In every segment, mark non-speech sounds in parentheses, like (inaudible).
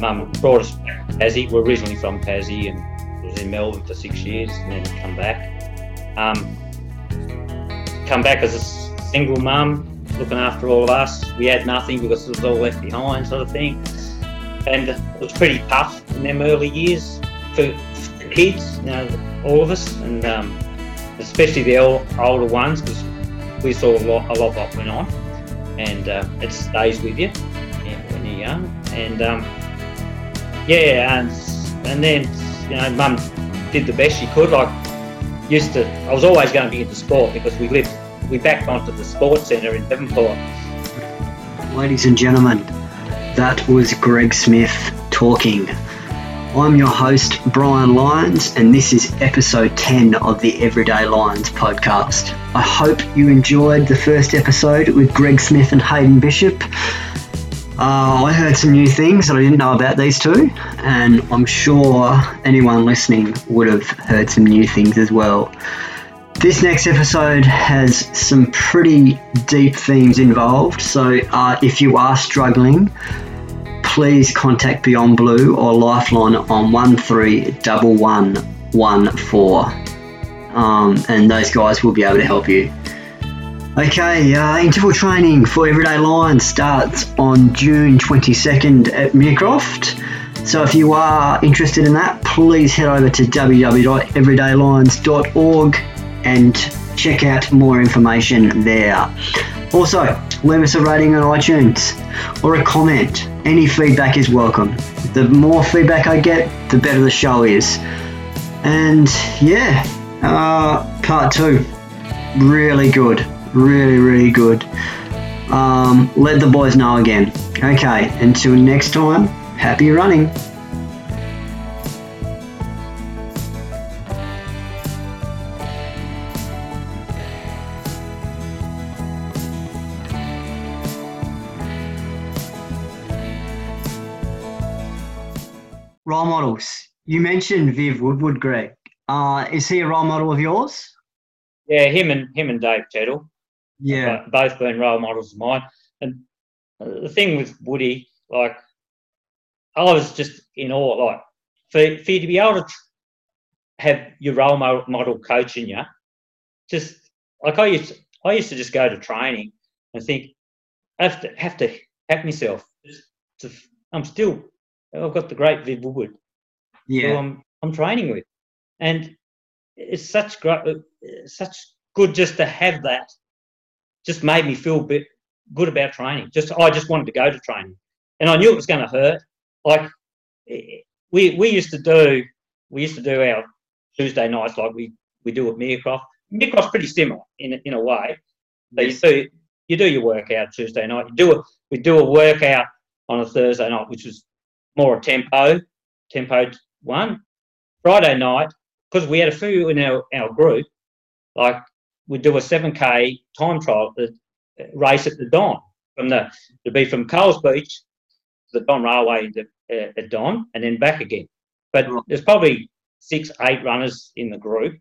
mum brought us back to Tassie. We're originally from Tassie and was in Melbourne for six years and then come back. Um, come back as a single mum, looking after all of us. We had nothing because it was all left behind, sort of thing. And it was pretty tough in them early years for, for kids, you know, all of us, and um, especially the older ones because we saw a lot, a lot what went on, and uh, it stays with you when you're young. And um, yeah, and and then you know, mum did the best she could. Like used to, I was always going to be into sport because we lived, we backed onto the sports centre in Devonport. Ladies and gentlemen, that was Greg Smith talking. I'm your host, Brian Lyons, and this is episode 10 of the Everyday Lions podcast. I hope you enjoyed the first episode with Greg Smith and Hayden Bishop. Uh, I heard some new things that I didn't know about these two, and I'm sure anyone listening would have heard some new things as well. This next episode has some pretty deep themes involved, so uh, if you are struggling, please contact Beyond Blue or Lifeline on 131114, um, and those guys will be able to help you. Okay, uh, interval training for Everyday Lions starts on June 22nd at Meercroft. So if you are interested in that, please head over to www.everydaylions.org and check out more information there. Also, leave us a rating on iTunes or a comment. Any feedback is welcome. The more feedback I get, the better the show is. And yeah, uh, part two, really good really, really good. Um, let the boys know again. Okay, until next time, happy running. Role models. You mentioned Viv Woodward, Greg. Uh, is he a role model of yours? Yeah, him and him and Dave Chettle. Yeah, both been role models of mine. And the thing with Woody, like, I was just in awe. Like, for, for you to be able to have your role model coaching you, just like I used, to, I used to just go to training and think, I have to have to hack myself. To, I'm still, I've got the great Viv Woodward. Yeah, I'm I'm training with, and it's such great, such good just to have that just made me feel bit good about training. Just I just wanted to go to training, and I knew it was going to hurt. Like we we used to do we used to do our Tuesday nights like we we do at Meercroft. Meercroft's pretty similar in in a way. So you do you do your workout Tuesday night. You do a we do a workout on a Thursday night, which was more a tempo tempo one. Friday night, because we had a few in our, our group, like we'd do a 7k time trial the race at the Don from the to be from Coles Beach to the Don Railway to, uh, at Don and then back again. But there's probably six, eight runners in the group,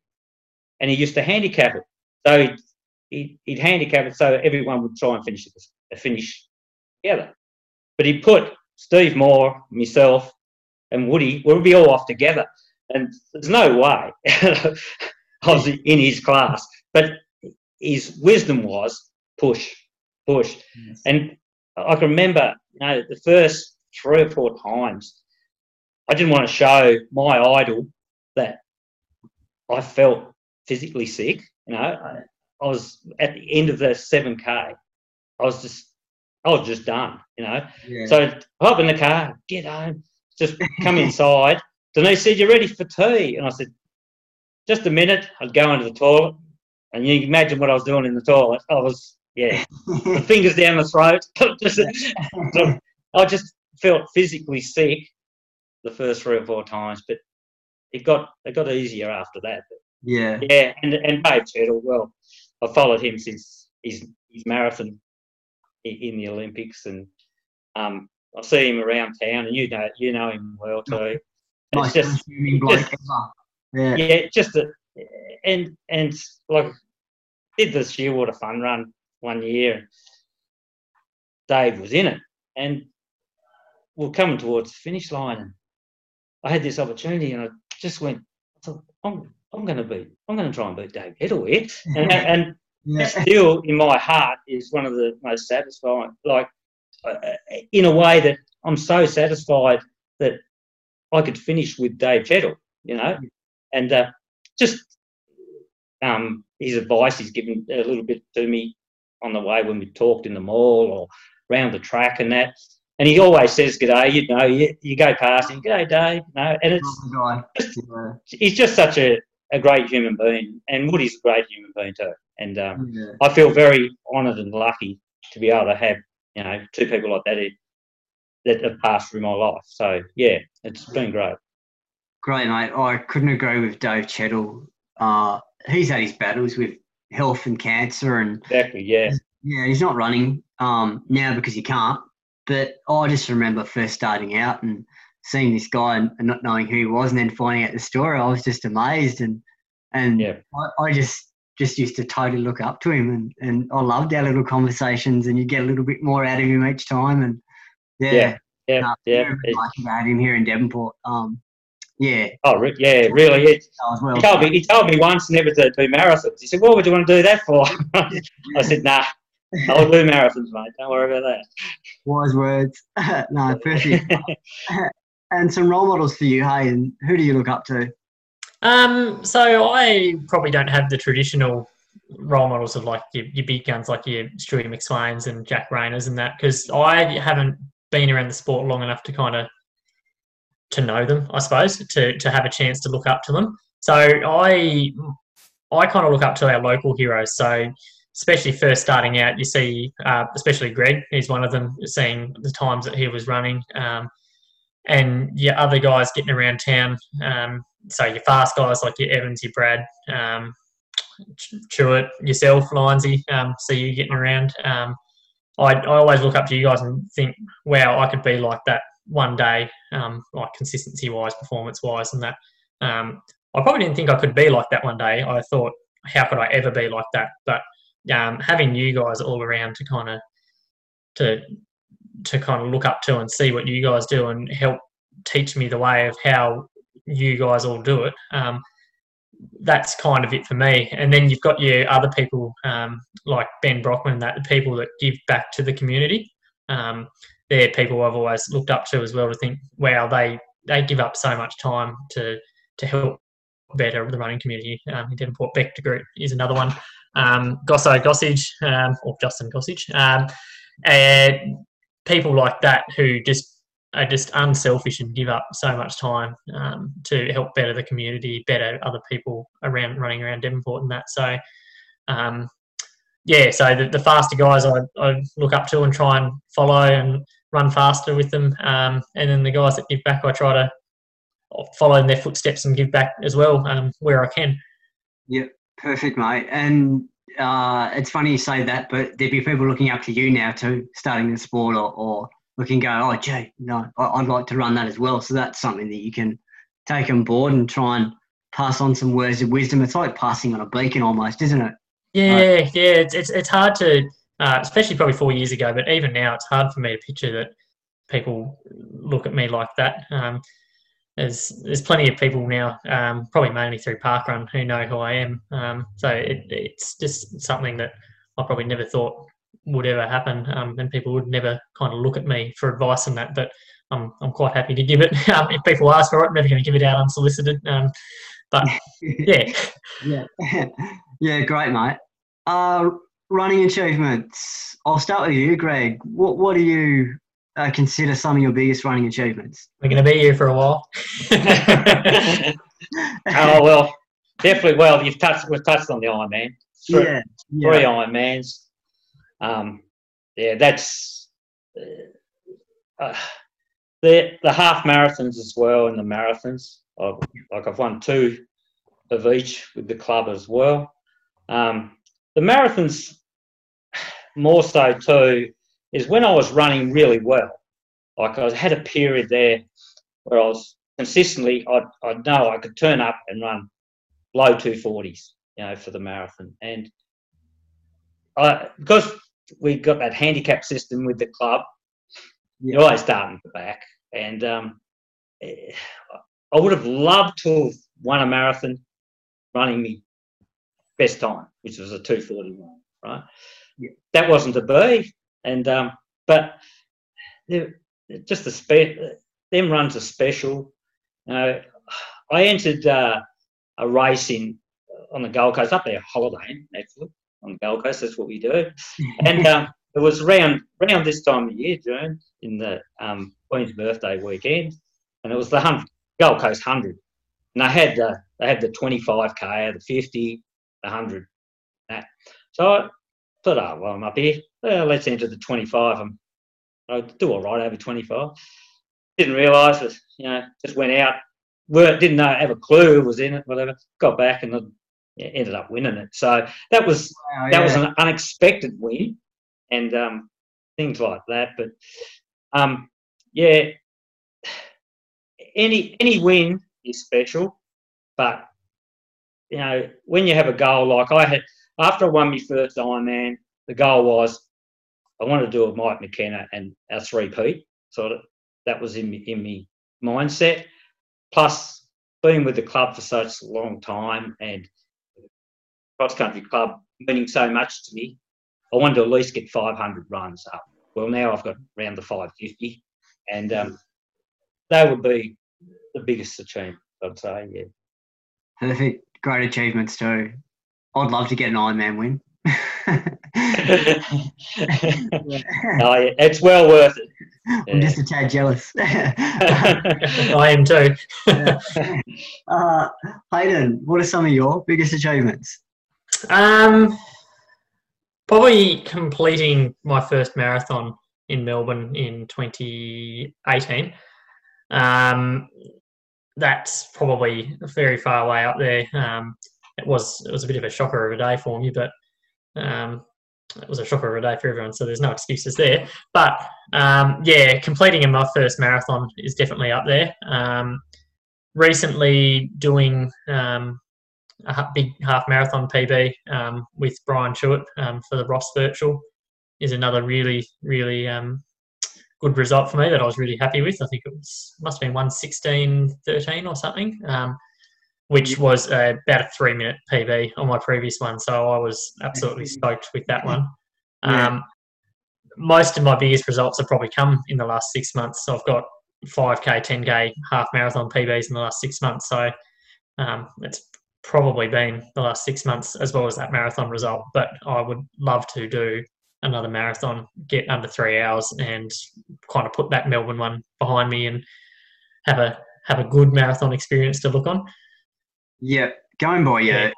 and he used to handicap it. So he'd, he'd, he'd handicap it so everyone would try and finish it, finish together. But he put Steve Moore, myself, and Woody, we'll be all off together. And there's no way (laughs) I was in his class. But his wisdom was push, push. Yes. And I can remember, you know, the first three or four times, I didn't want to show my idol that I felt physically sick. You know, I, I was at the end of the 7K. I was just, I was just done, you know. Yeah. So hop in the car, get home, just come inside. (laughs) Denise said, You're ready for tea? And I said, Just a minute. I'd go into the toilet, and you can imagine what I was doing in the toilet. I was, yeah, (laughs) fingers down the throat. (laughs) just, (laughs) I just felt physically sick the first three or four times, but it got it got easier after that. Yeah, yeah, and and Dave Chettle, well, I followed him since his his marathon in the Olympics, and um, I see him around town, and you know you know him well too. And it's just, just yeah, yeah, just a, and and like did the Shearwater Fun Run one year. Dave was in it, and we're coming towards the finish line, and I had this opportunity, and I just went, I thought, I'm, I'm going to beat, I'm going to try and beat Dave Chettle here, and, (laughs) and Yeah. still in my heart is one of the most satisfying. Like uh, in a way that I'm so satisfied that I could finish with Dave Chettle, you know, and uh, just um, his advice he's given a little bit to me on the way when we talked in the mall or round the track and that. And he always says, "G'day," you know. You, you go past him, "G'day, Dave," you know, and it's Lovely guy. Yeah. he's just such a, a great human being, and Woody's a great human being too. And um, Yeah. I feel very honoured and lucky to be able to have you know two people like that that have passed through my life. So yeah, it's been great. Great, mate. I couldn't agree with Dave Chettle. Uh, he's had his battles with health and cancer, and Exactly. Yeah. yeah, he's not running um, now because he can't. But I just remember first starting out and seeing this guy and, and not knowing who he was, and then finding out the story. I was just amazed, and and Yeah. I, I just just used to totally look up to him, and, and I loved our little conversations, and you get a little bit more out of him each time, and yeah, Yeah. Yeah. no, yeah. It- lucky him here in Devonport. Um, yeah, oh, re- yeah. Really. It, well. he told me. He told me once never to do marathons. He said, "What would you want to do that for?" (laughs) I said, "Nah, I'll do marathons, mate. Don't worry about that. Wise words. (laughs) no, perfect. (laughs) and some role models for you, hey, and who do you look up to? Um, so I probably don't have the traditional role models of like your, your big guns like your Stewie McSweyns and Jack Rayners and that because I haven't been around the sport long enough to kind of to know them, I suppose, to to have a chance to look up to them. So I I kind of look up to our local heroes. So especially first starting out, you see, uh, especially Greg, he's one of them. Seeing the times that he was running, um, and your other guys getting around town. Um, so your fast guys like your Evans, your Brad, um, Ch- Chewett, yourself, Lindsay. Um, so you getting around. Um, I, I always look up to you guys and think, wow, I could be like that one day, um, like consistency wise, performance wise, and that. Um, I probably didn't think I could be like that one day. I thought, how could I ever be like that? But um, having you guys all around to kind of to to kind of look up to and see what you guys do and help teach me the way of how you guys all do it. Um, that's kind of it for me. And then you've got your other people um, like Ben Brockman, that the people that give back to the community. Um, they're people I've always looked up to as well to think, wow, they they give up so much time to to help better the running community. Um, in Devonport, Beck Groot is another one. Um, Gosso Gossage, um, or Justin Gossage, um, and people like that who just are just unselfish and give up so much time um, to help better the community, better other people around running around Devonport and that. So, um, yeah, so the, the faster guys I, I look up to and try and follow and run faster with them. Um, and then the guys that give back, I try to follow in their footsteps and give back as well um, where I can. Yeah, perfect, mate. And uh, it's funny you say that, but there'd be people looking up to you now too, starting the sport or, or looking, go, oh, gee, no, I- I'd like to run that as well. So that's something that you can take on board and try and pass on some words of wisdom. It's like passing on a beacon almost, isn't it? Yeah, yeah, it's, it's it's hard to, uh, especially probably four years ago, but even now it's hard for me to picture that people look at me like that. Um, there's there's plenty of people now, um, probably mainly through Parkrun, who know who I am. Um, so it, it's just something that I probably never thought would ever happen, um, and people would never kind of look at me for advice on that. But I'm I'm quite happy to give it. (laughs) Um, if people ask for it, I'm never going to give it out unsolicited. Um, but (laughs) yeah. yeah. (laughs) yeah, great, mate. Uh, running achievements. I'll start with you, Greg. What, what do you uh, consider some of your biggest running achievements? We're going to be here for a while. (laughs) oh well, definitely. Well, you've touched. We've touched on the Iron Man. Three, yeah, three yeah. Iron Mans. Um, yeah, that's uh, uh, the the half marathons as well, and the marathons. I've, like I've won two of each with the club as well. Um, the marathons, more so too, is when I was running really well. Like I had a period there where I was consistently, I'd, I'd know I could turn up and run low 240s, you know, for the marathon. And I, because we got that handicap system with the club, you Yeah. always start in the back. and um, eh, I would have loved to have won a marathon running me best time, which was a 241, right? Yeah. That wasn't to be. And um, but just the spe- them runs are special. Uh, I entered uh, a race in on the Gold Coast up there holidaying actually on the Gold Coast. That's what we do. (laughs) And um, it was around around this time of year, June, in the um, Queen's birthday weekend, and it was the hundred Gold Coast hundred, and they had the they had the twenty five k, the fifty, the hundred, that. So I thought, oh well, I'm up here. Well, let's enter the twenty five. I'm I do all right over twenty five. Didn't realise it. You know, just went out. Were, didn't know, have a clue was in it, whatever. Got back and yeah, ended up winning it. So that was Wow, that was an unexpected win and um, things like that. But um, yeah, (sighs) any any win is special, but you know when you have a goal like I had after I won my first Ironman, the goal was I wanted to do a Mike McKenna and a three P. Of that was in in me mindset. Plus being with the club for such a long time and cross country club meaning so much to me. I wanted to at least get 500 runs up. Well, now I've got around the 550, and um, that would be the biggest achievement, I'd say. Yeah. Perfect. Great achievements too. I'd love to get an Ironman win. (laughs) Oh, yeah, it's well worth it. (laughs) I'm just a tad jealous. (laughs) I am too. uh, Hayden, what are some of your biggest achievements? Um, probably completing my first marathon in Melbourne in 2018. Um, that's probably very far away up there. Um, it was it was a bit of a shocker of a day for me, but um, it was a shocker of a day for everyone. So there's no excuses there. But um, yeah, completing my first marathon is definitely up there. Um, recently doing um, a big half marathon PB um, with Brian Chewett for the Ross Virtual is another really, really good result for me that I was really happy with. I think it was must have been 116, 13 or something, um, which was uh, about a three minute PB on my previous one. So I was absolutely stoked with that one. Um, most of my biggest results have probably come in the last six months. So I've got 5k, 10k half marathon PBs in the last six months. So um, it's probably been the last six months as well as that marathon result. But I would love to do another marathon, get under three hours, and kind of put that Melbourne one behind me and have a have a good marathon experience to look on. Yeah, going by your Yeah.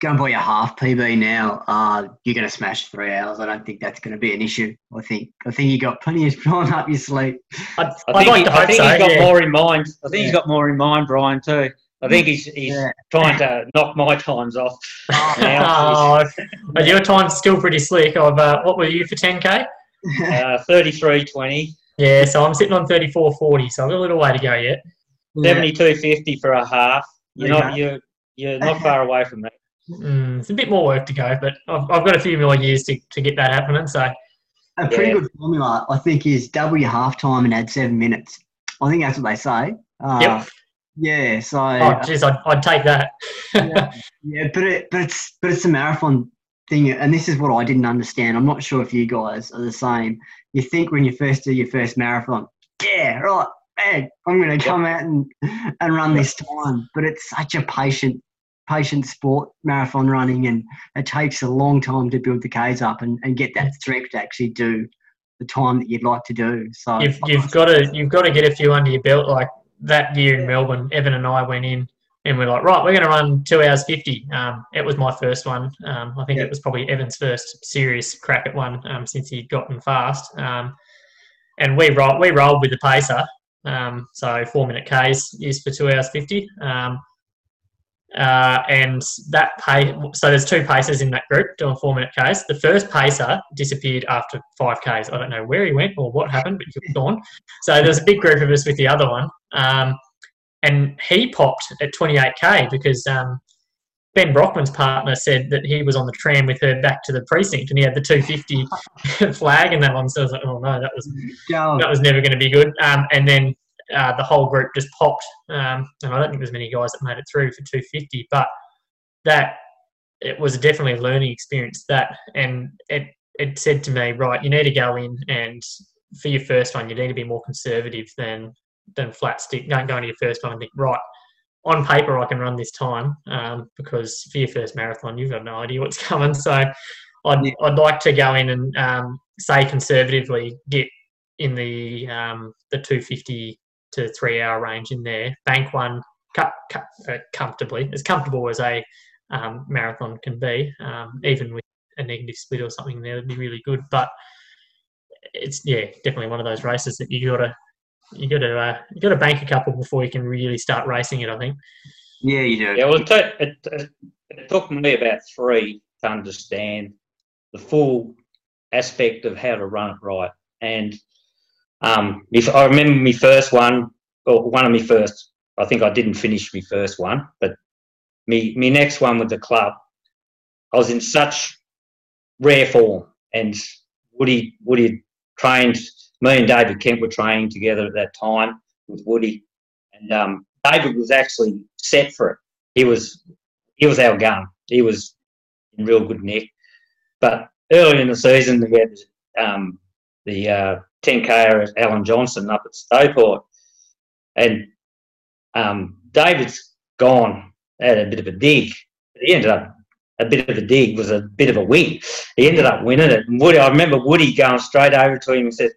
going by your half PB now, uh, you're going to smash three hours. I don't think that's going to be an issue. I think I think you got plenty of time (laughs) up your sleeve. I'd, I I'd think, like he, to I hope think so. he's got yeah. more in mind. I think Yeah. he's got more in mind, Brian, too. I think he's, he's Yeah. trying to knock my times off. (laughs) Oh, now. Oh, but your time's still pretty slick. I've, uh, what were you for 10k? Uh, 33.20, Yeah, so I'm sitting on 34.40, so I've got a little way to go yet. 72.50 for a half. You're Okay. not, you're, you're not far away from that. Mm, it's a bit more work to go, but I've, I've got a few more years to, to get that happening. So A pretty Yeah. good formula, I think, is double your half time and add seven minutes. I think that's what they say. Uh, Yep. Yeah. So. Oh, geez, I'd, I'd take that. yeah, (laughs) yeah, but it, but it's but it's a marathon thing, and this is what I didn't understand. I'm not sure if you guys are the same. You think when you first do your first marathon, yeah, right, man, I'm going to come out and and run this time. But it's such a patient patient sport, marathon running, and it takes a long time to build the K's up and, and get that strength to actually do the time that you'd like to do. So You've, you've got to you've got to get a few under your belt. Like that year in Melbourne, Evan and I went in and we're like, right, we're going to run two hours fifty. Um, it was my first one. Um, I think Yeah. it was probably Evan's first serious crack at one um, since he'd gotten fast. Um, and we roll, we rolled with the pacer. Um, so four minute Ks is for two hours fifty. Um, uh, and that pay so there's two pacers in that group doing four minute Ks. The first pacer disappeared after five Ks. I don't know where he went or what happened, but he was gone. So there was a big group of us with the other one. Um, and he popped at 28k because um, Ben Brockman's partner said that he was on the tram with her back to the precinct and he had the 250 (laughs) flag and that one. So I was like, oh no, that was that was never going to be good. Um, and then uh, the whole group just popped, um, and I don't think there's many guys that made it through for 250, but that it was definitely a learning experience. That and it it said to me, right, you need to go in and for your first one, you need to be more conservative than than flat stick. Don't go into your first one and think, right, on paper I can run this time um, because for your first marathon you've got no idea what's (laughs) coming. So I'd, I'd like to go in and um, say conservatively get in the um, the 250 to three hour range in there. Bank one cut, cut, uh, comfortably, as comfortable as a um, marathon can be, um, even with a negative split or something there would be really good. But it's yeah, definitely one of those races that you gotta you gotta uh, you gotta bank a couple before you can really start racing it. I think. Yeah, you do. Yeah, well, it, took- it, it, it took me about three to understand the full aspect of how to run it right. And um, if I remember my first one, or one of my first, I think I didn't finish my first one, but me me next one with the club, I was in such rare form, and Woody Woody trained. Me and David Kent were training together at that time with Woody, and um, David was actually set for it. He was he was our gun. He was in real good nick. But early in the season, we had um, the uh, 10k at Alan Johnson up at Stowport, and um, David's gone had a bit of a dig. He ended up a bit of a dig was a bit of a win. He ended up winning it. And Woody, I remember Woody going straight over to him and said,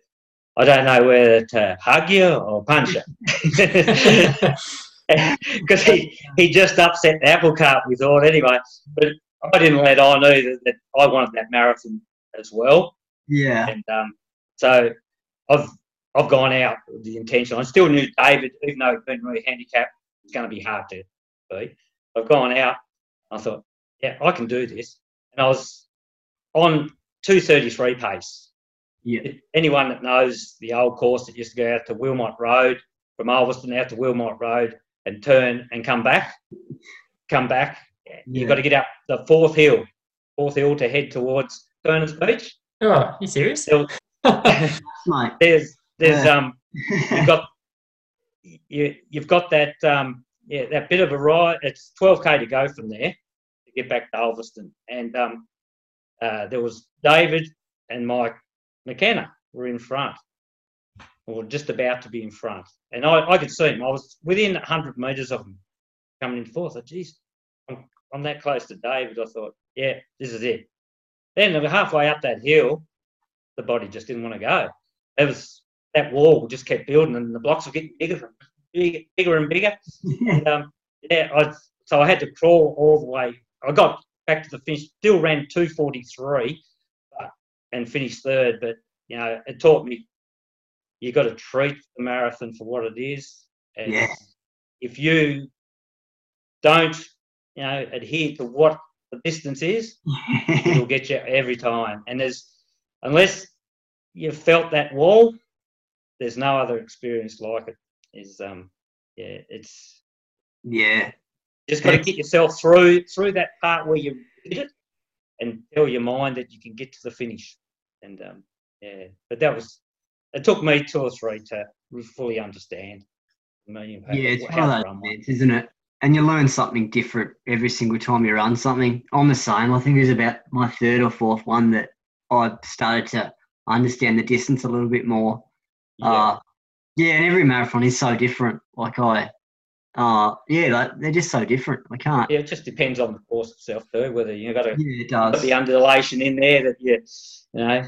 "I don't know whether to hug you or punch you." (laughs) because he, he just upset the apple cart, we thought, anyway. But I didn't let on either that I wanted that marathon as well. Yeah. And um, so I've I've gone out with the intention. I still knew David, even though he'd been really handicapped, it's going to be hard to beat. I've gone out. I thought, yeah, I can do this. And I was on 233 pace. Yeah. Anyone that knows the old course that used to go out to Wilmot Road, from Ulverstone out to Wilmot Road and turn and come back, come back. You've got to get up the fourth hill, fourth hill to head towards Turners Beach. Oh, you serious? There- (laughs) Mate. There's, there's, um, you've got, you, you've got that, um, yeah, that bit of a ride. It's 12k to go from there to get back to Ulverstone, and um, uh, there was David and Mike McKenna were in front, or just about to be in front, and I, I could see him. I was within 100 metres of him coming in fourth. I geez, I'm, I'm that close to David. I thought, yeah, this is it. Then we're halfway up that hill, the body just didn't want to go. It was that wall just kept building, and the blocks were getting bigger, and bigger, bigger and bigger. And um, yeah, I, so I had to crawl all the way. I got back to the finish, still ran 243 but, and finished third. But, you know, it taught me you got to treat the marathon for what it is. And Yeah. if you don't, you know, adhere to what the distance is, (laughs) it'll get you every time. And there's, unless you've felt that wall, there's no other experience like it. Is um, yeah, it's yeah. just got to get yourself through through that part where you did it, and tell your mind that you can get to the finish. And um, yeah, but that was it took me two or three to fully understand. the meaning Yeah, it's one of those bits, isn't it? And you learn something different every single time you run something. I'm the same. I think it was about my third or fourth one that I started to understand the distance a little bit more. Yeah. Uh, yeah, and every marathon is so different. Like I, uh, yeah, like, they're just so different. I can't. yeah, it just depends on the course itself too. Whether you've got to Yeah, it does. the undulation in there that you, you know,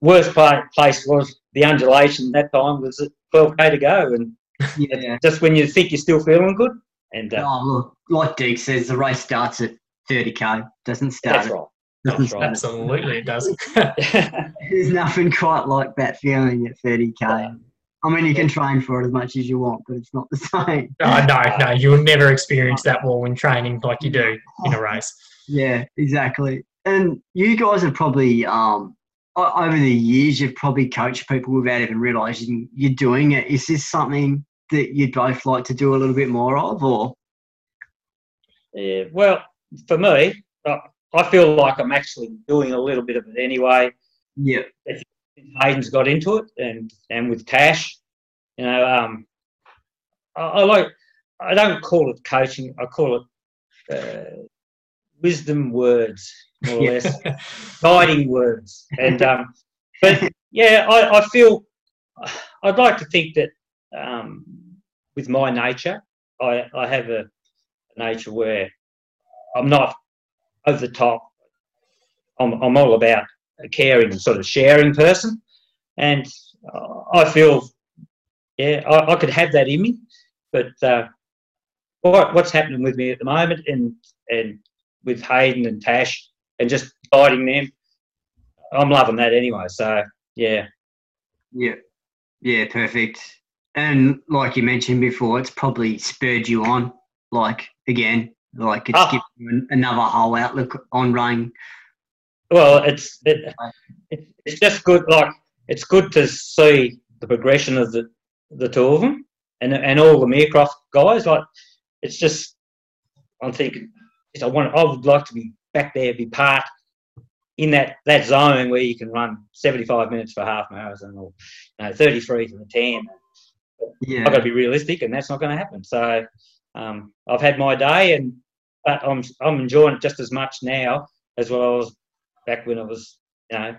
worst part place was the undulation that time was at 12k to go, and (laughs) Yeah. just when you think you're still feeling good, and uh, Oh, look, like Deek says, the race starts at 30k. Doesn't start. that's at- right. Doesn't That's right. Absolutely, it does. (laughs) (laughs) There's nothing quite like that feeling at 30k. I mean, you can train for it as much as you want, but it's not the same. Oh, no, no, you'll never experience that wall in training like you do in a (laughs) race. Yeah, exactly. And you guys have probably, um, over the years, you've probably coached people without even realizing you're doing it. Is this something that you'd both like to do a little bit more of, or? Yeah, well, for me, uh, I feel like I'm actually doing a little bit of it anyway. Yeah, Hayden's got into it, and and with Tash, you know, um, I, I like. I don't call it coaching. I call it uh, wisdom words, more or less, guiding words. And um, but yeah, I, I feel I'd like to think that um, with my nature, I, I have a nature where I'm not over the top. I'm, I'm all about a caring and sort of sharing person. And uh, I feel, yeah, I, I, could have that in me. But uh, what, what's happening with me at the moment and, and with Hayden and Tash and just guiding them, I'm loving that anyway. So, yeah. Yeah. Yeah, perfect. And like you mentioned before, it's probably spurred you on, like, again, like it's oh. given you another whole outlook on running. Well, it's it, it's just good. Like it's good to see the progression of the the two of them and and all the Meercroft guys. Like it's just I'm thinking I want I would like to be back there, be part in that that zone where you can run 75 minutes for half marathon or you know 33 for the 10. Yeah. I've got to be realistic, and that's not going to happen. So um, I've had my day, and but I'm I'm enjoying it just as much now as well as back when I was, you know,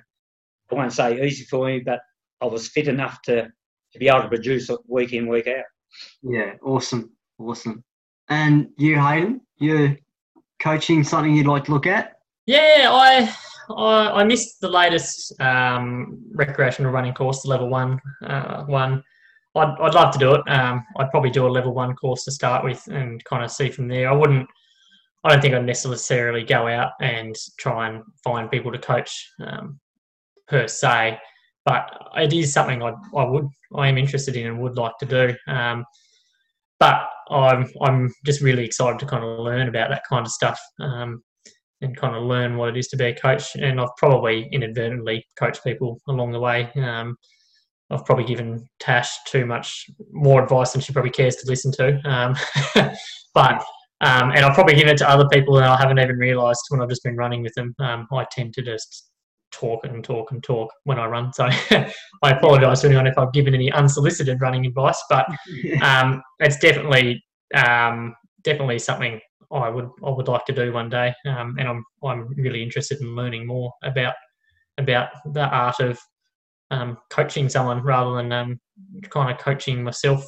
I won't say easy for me, but I was fit enough to to be able to produce it week in week out. Yeah, awesome, awesome. And you, Hayden, you're coaching something you'd like to look at? Yeah, I I, I missed the latest um, recreational running course, the level one uh, one. I'd, I'd love to do it. Um, I'd probably do a level one course to start with and kind of see from there. I wouldn't I don't think I'd necessarily go out and try and find people to coach um, per se, but it is something I, I would I am interested in and would like to do. Um, but I'm I'm just really excited to kind of learn about that kind of stuff um, and kind of learn what it is to be a coach. And I've probably inadvertently coached people along the way. Um, I've probably given Tash too much more advice than she probably cares to listen to. Um, (laughs) but um, and I'll probably give it to other people and I haven't even realised when I've just been running with them. Um, I tend to just talk and talk and talk when I run. So (laughs) I apologise to anyone if I've given any unsolicited running advice, but (laughs) um, it's definitely um, definitely something I would I would like to do one day, um, and I'm I'm really interested in learning more about about the art of um, coaching someone rather than kind of coaching myself.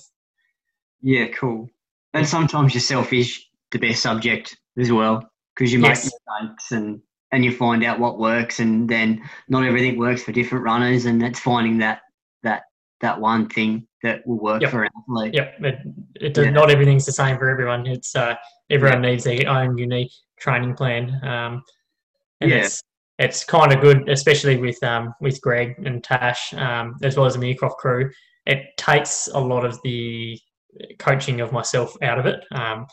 Yeah, cool. And sometimes yourself is the best subject as well because you make yes. mistakes and and you find out what works and then not everything works for different runners and it's finding that that that one thing that will work yep. for an athlete. Yep, it, it does, yeah. not everything's the same for everyone. It's uh, everyone needs their own unique training plan, um, and yeah. it's it's kind of good, especially with um, with Greg and Tash, um, as well as the Meercroft crew. It takes a lot of the coaching of myself out of it. Um,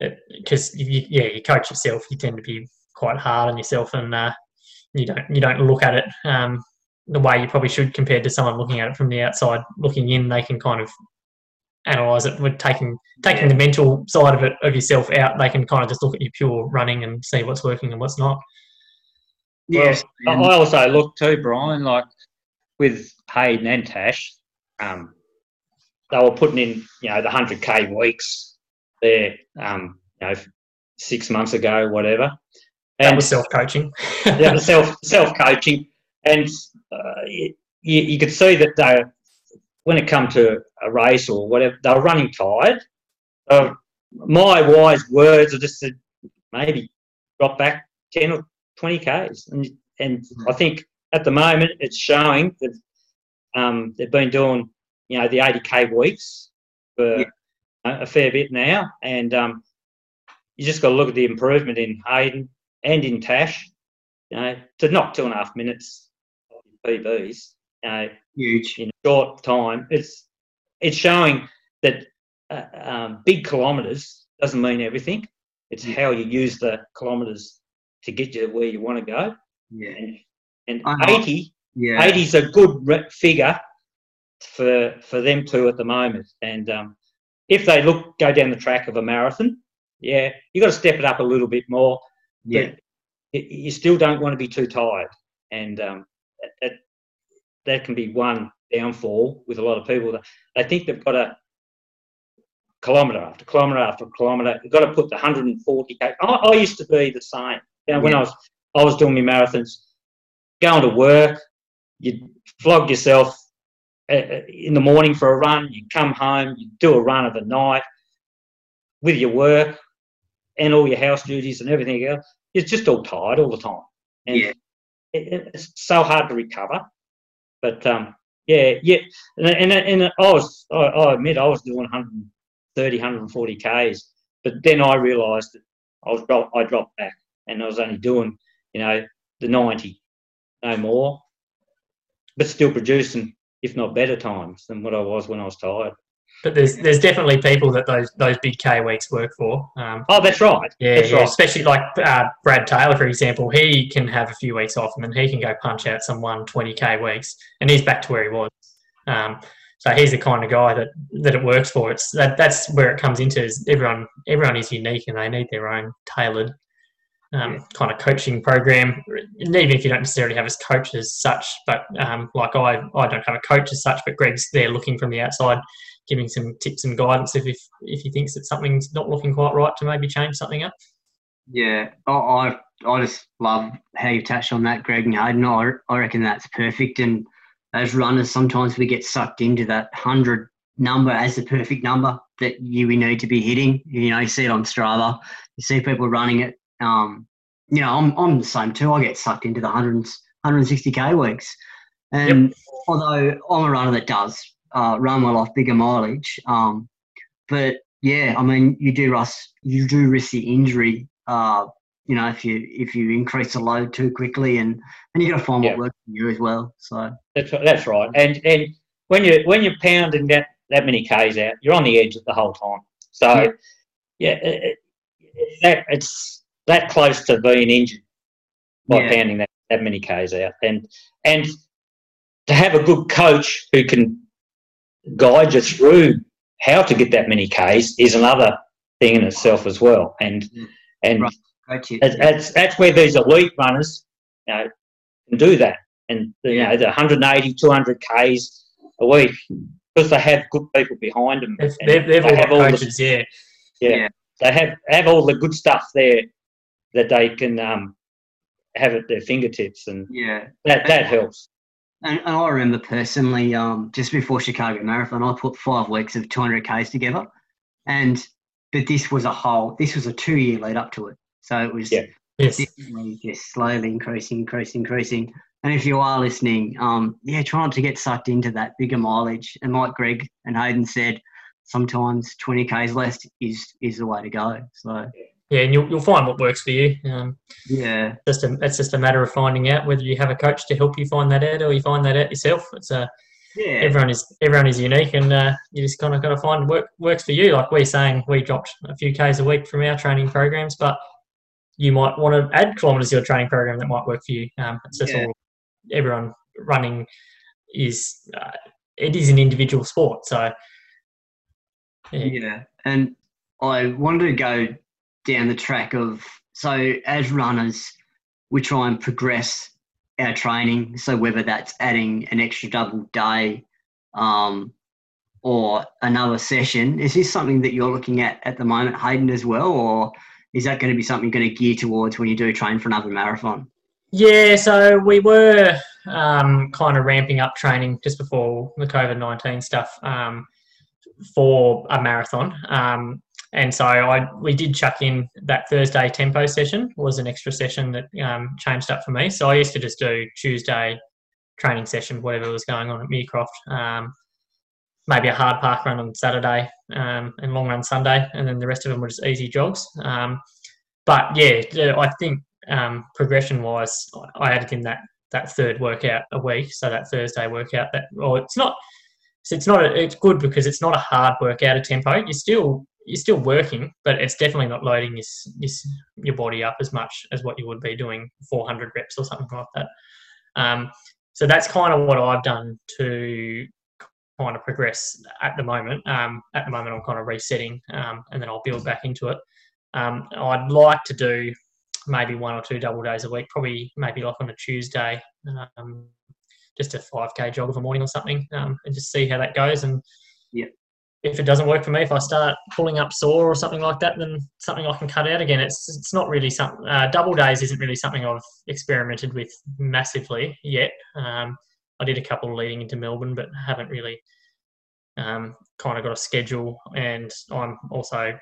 because you, yeah, you coach yourself, you tend to be quite hard on yourself, and uh, you don't you don't look at it um, the way you probably should compared to someone looking at it from the outside, looking in. They can kind of analyze it with taking taking the mental side of it of yourself out. They can kind of just look at your pure running and see what's working and what's not. Yes, well, I also look too, Brian. Like with Hayden and Tash, um, they were putting in you know the hundred k weeks there, um, you know, six months ago, whatever. And (laughs) that was self coaching. yeah, self self coaching, and uh, you, you could see that they, when it come to a race or whatever, they were running tired. Uh, my wise words are just said maybe drop back ten or twenty k's, and and mm-hmm. I think at the moment it's showing that um, they've been doing you know the eighty k weeks for yeah a fair bit now, and um, you just got to look at the improvement in Hayden and in Tash. You know, to knock two and a half minutes PBs, you know, huge in a short time. It's it's showing that uh, um, big kilometres doesn't mean everything. It's yeah. how you use the kilometres to get you where you want to go. Yeah. And, and 80, yeah. 80 is a good figure for for them two at the moment. And um, if they look go down the track of a marathon, yeah, you got to step it up a little bit more. Yeah, you still don't want to be too tired, and um, that, that can be one downfall with a lot of people. They think they've got to kilometre after kilometre after kilometre. You've got to put the 140 k. I, I used to be the same. You know, when Yeah. I was I was doing my marathons, going to work, you flog yourself in the morning for a run. You come home, you do a run of the night with your work and all your house duties and everything else. You're just all tired all the time, and Yeah. it, it's so hard to recover. But um, yeah, yeah, and, and, and I was, I, I admit, I was doing 130, 140 k's, but then I realised that I was drop, I dropped back, and I was only doing, you know, the 90, no more, but still producing, if not better times than what I was when I was tired. But there's there's definitely people that those those big K weeks work for. Um, Oh, that's right. yeah, that's yeah, right. especially like uh, Brad Taylor, for example. He can have a few weeks off and then he can go punch out some 120k weeks, and he's back to where he was. Um, so he's the kind of guy that, that it works for. It's that that's where it comes into. Is everyone everyone is unique and they need their own tailored um, kind of coaching program. Even if you don't necessarily have a coach as such, but um, like I I don't have a coach as such, but Greg's there looking from the outside, giving some tips and guidance if if, if he thinks that something's not looking quite right to maybe change something up. Yeah, I, I just love how you touched on that, Greg and Hayden. I, I reckon that's perfect. And as runners, sometimes we get sucked into that hundred number as the perfect number that you we need to be hitting. You know, you see it on Strava, you see people running it. Um, you know, I'm I'm the same too. I get sucked into the 100, 160k weeks, and although I'm a runner that does uh, run well off bigger mileage, um, but yeah, I mean, you do risk you do risk the injury. Uh, you know, if you if you increase the load too quickly, and and you got to find Yeah. what works for you as well. So That's right- that's right. And and when you when you're pounding that that many k's out, you're on the edge the whole time. So yeah, it, it- that it's that close to being injured by Yeah. pounding that, that many k's out. And and to have a good coach who can guide you through how to get that many k's is another thing in itself as well. And Mm. and Right. coach that's, that's that's where these elite runners, you know, can do that. And you Yeah. know, the 180, 200 k's a week because they have good people behind them. They've, they've, they've they all have got all the- coaches, yeah. yeah, Yeah. they have have all the good stuff there that they can um, have at their fingertips, and Yeah. that that helps. And, and I remember personally, um, just before Chicago Marathon, I put five weeks of 200 Ks together. And, but this was a whole, this was a two year lead up to it. So it was Yeah. Yes. definitely just slowly increasing, increasing, increasing. And if you are listening, um, yeah, try not to get sucked into that bigger mileage. And like Greg and Hayden said, sometimes 20 Ks less is, is the way to go. So, Yeah, and you'll, you'll find what works for you. Um, yeah, just a, it's just a matter of finding out whether you have a coach to help you find that out or you find that out yourself. It's a yeah, everyone is everyone is unique, and uh, you just kind of got to find what works for you. Like we're saying, we dropped a few k's a week from our training programs, but you might want to add kilometres to your training program that might work for you. Um, it's just Yeah. all everyone running is uh, it is an individual sport, so yeah. Yeah, and I wanted to go down the track of so as runners, we try and progress our training. So whether that's adding an extra double day, um, or another session, is this something that you're looking at at the moment, Hayden, as well, or is that going to be something you're going to gear towards when you do train for another marathon? Yeah, so we were um, kind of ramping up training just before the COVID 19 stuff um, for a marathon. And so I we did chuck in that Thursday tempo session was an extra session that um, changed up for me. So I used to just do Tuesday training session, whatever was going on at Meercroft. Um, maybe a hard park run on Saturday um, and long run Sunday, and then the rest of them were just easy jogs. Um, but yeah, I think um, progression wise, I added in that that third workout a week, so that Thursday workout. That well, it's not. So it's not. A, it's good because it's not a hard workout at tempo. You're still you're still working, but it's definitely not loading your your, your body up as much as what you would be doing 400 reps or something like that. Um, so that's kind of what I've done to kind of progress at the moment. Um, at the moment, I'm kind of resetting, um, and then I'll build back into it. Um, I'd like to do maybe one or two double days a week, probably maybe like on a Tuesday, um, just a 5k jog of a morning or something, um, and just see how that goes. And Yeah. If it doesn't work for me, if I start pulling up sore or something like that, then something I can cut out again. It's it's not really something. Uh, double days isn't really something I've experimented with massively yet. Um, I did a couple leading into Melbourne, but haven't really um, kind of got a schedule, and I'm also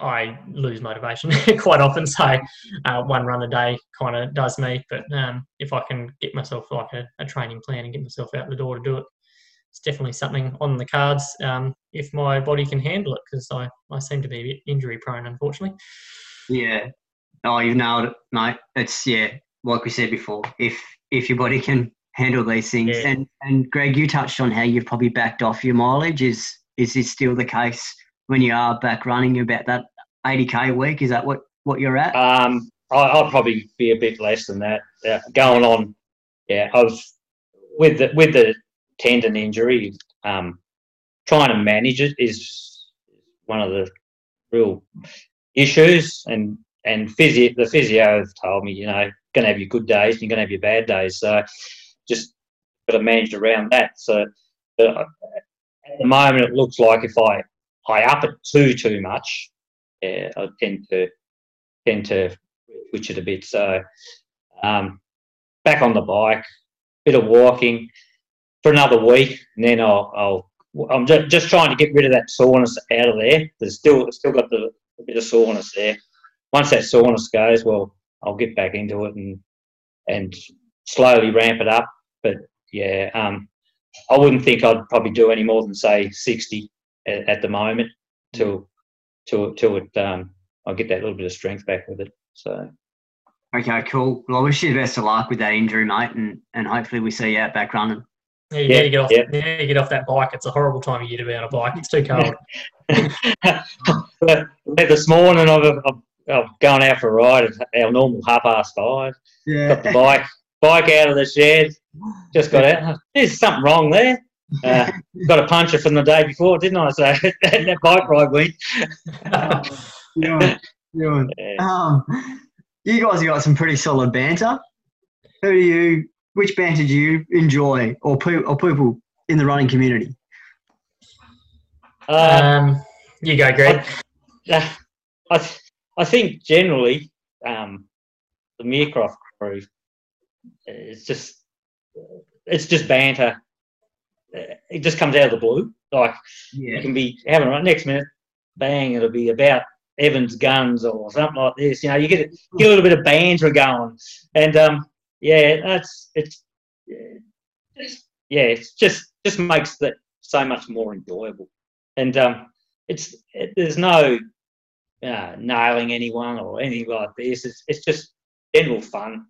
I lose motivation (laughs) quite often. So uh, one run a day kind of does me. But um, if I can get myself like a, a, training plan and get myself out the door to do it, it's definitely something on the cards um, if my body can handle it because I, I seem to be a bit injury prone, unfortunately. Yeah. Oh, you've nailed it, mate. It's yeah, like we said before. If if your body can handle these things, yeah. and and Greg, you touched on how you've probably backed off your mileage. Is is this still the case when you are back running? About that 80k a week? Is that what what you're at? Um, I, will probably be a bit less than that. Uh, going on, yeah, I was with the with the tendon injury. Um, trying to manage it is one of the real issues, and and physio the physio have told me, you know, going to have your good days, and you're going to have your bad days. So just got to manage around that. So at the moment, it looks like if I I up it too too much, yeah, I tend to tend to switch it a bit. So um, back on the bike, bit of walking for another week, and then I'll, I'll I'm just, just trying to get rid of that soreness out of there. There's still still got the bit of soreness there. Once that soreness goes, well, I'll get back into it and and slowly ramp it up. But yeah, um, I wouldn't think I'd probably do any more than say 60 at, at the moment till till till it um, I get that little bit of strength back with it. So. Okay, cool. Well, I wish you the best of luck with that injury, mate, and, and hopefully we see you out back running. Yeah, you yeah, need to get off. Yeah. You get off that bike. It's a horrible time of year to be on a bike. It's too cold. (laughs) this morning, I've, I've, I've gone out for a ride at our normal half past five. Yeah. Got the bike bike out of the shed. Just got out. There's something wrong there. Uh, (laughs) got a puncher from the day before, didn't I? So (laughs) that bike ride went. yeah, yeah. Um, you guys have got some pretty solid banter. Who do you? Which banter do you enjoy, or, or people in the running community? Um, you go, Greg. I, I, I think generally um, the Meercroft crew. It's just it's just banter it just comes out of the blue. Like yeah. you can be having a next minute, bang, it'll be about Evans guns or something like this. You know, you get get a little bit of banter going, and um, yeah, that's it's yeah, it's just just makes that so much more enjoyable, and um, it's it, there's no uh, nailing anyone or anything like this. It's it's just general fun,